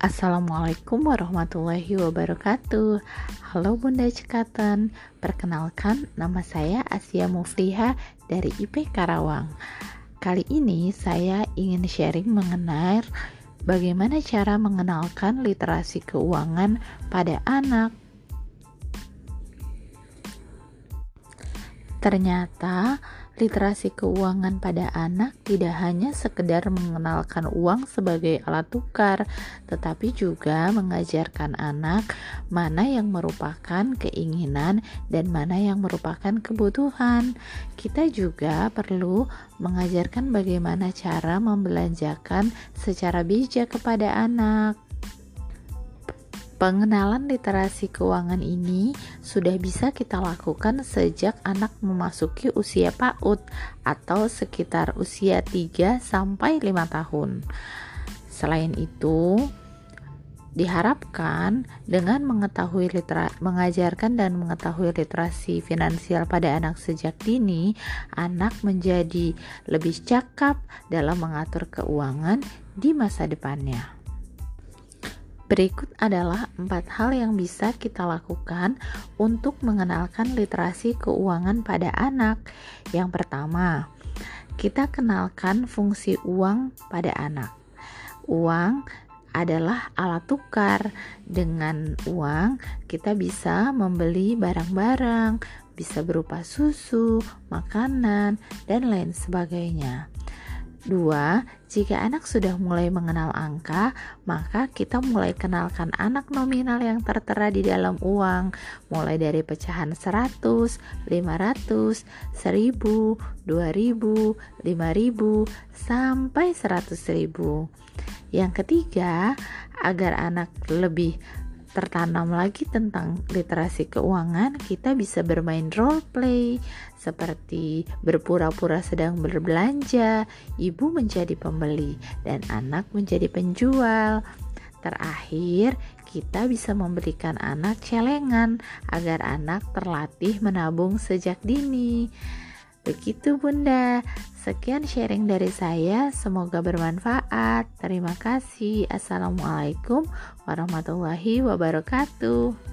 Assalamualaikum warahmatullahi wabarakatuh. Halo Bunda Cekatan Perkenalkan nama saya Asia Mufliha dari IP Karawang. Kali ini saya ingin sharing mengenai Bagaimana cara mengenalkan literasi keuangan pada anak Ternyata literasi keuangan pada anak tidak hanya sekedar mengenalkan uang sebagai alat tukar, tetapi juga mengajarkan anak mana yang merupakan keinginan dan mana yang merupakan kebutuhan. Kita juga perlu mengajarkan bagaimana cara membelanjakan secara bijak kepada anak. Pengenalan literasi keuangan ini sudah bisa kita lakukan sejak anak memasuki usia PAUD atau sekitar usia 3 sampai 5 tahun. Selain itu, diharapkan dengan mengetahui litera mengajarkan dan mengetahui literasi finansial pada anak sejak dini, anak menjadi lebih cakap dalam mengatur keuangan di masa depannya. Berikut adalah empat hal yang bisa kita lakukan untuk mengenalkan literasi keuangan pada anak. Yang pertama, kita kenalkan fungsi uang pada anak. Uang adalah alat tukar. Dengan uang, kita bisa membeli barang-barang, bisa berupa susu, makanan, dan lain sebagainya. Dua, jika anak sudah mulai mengenal angka, maka kita mulai kenalkan anak nominal yang tertera di dalam uang, mulai dari pecahan 100, 500, 1000, 2000, 5000, sampai 100.000. Yang ketiga, agar anak lebih tertanam lagi tentang literasi keuangan, kita bisa bermain role play seperti berpura-pura sedang berbelanja, ibu menjadi pembeli dan anak menjadi penjual. Terakhir, kita bisa memberikan anak celengan agar anak terlatih menabung sejak dini. Begitu Bunda. Sekian sharing dari saya, semoga bermanfaat. Terima kasih. Assalamualaikum warahmatullahi wabarakatuh.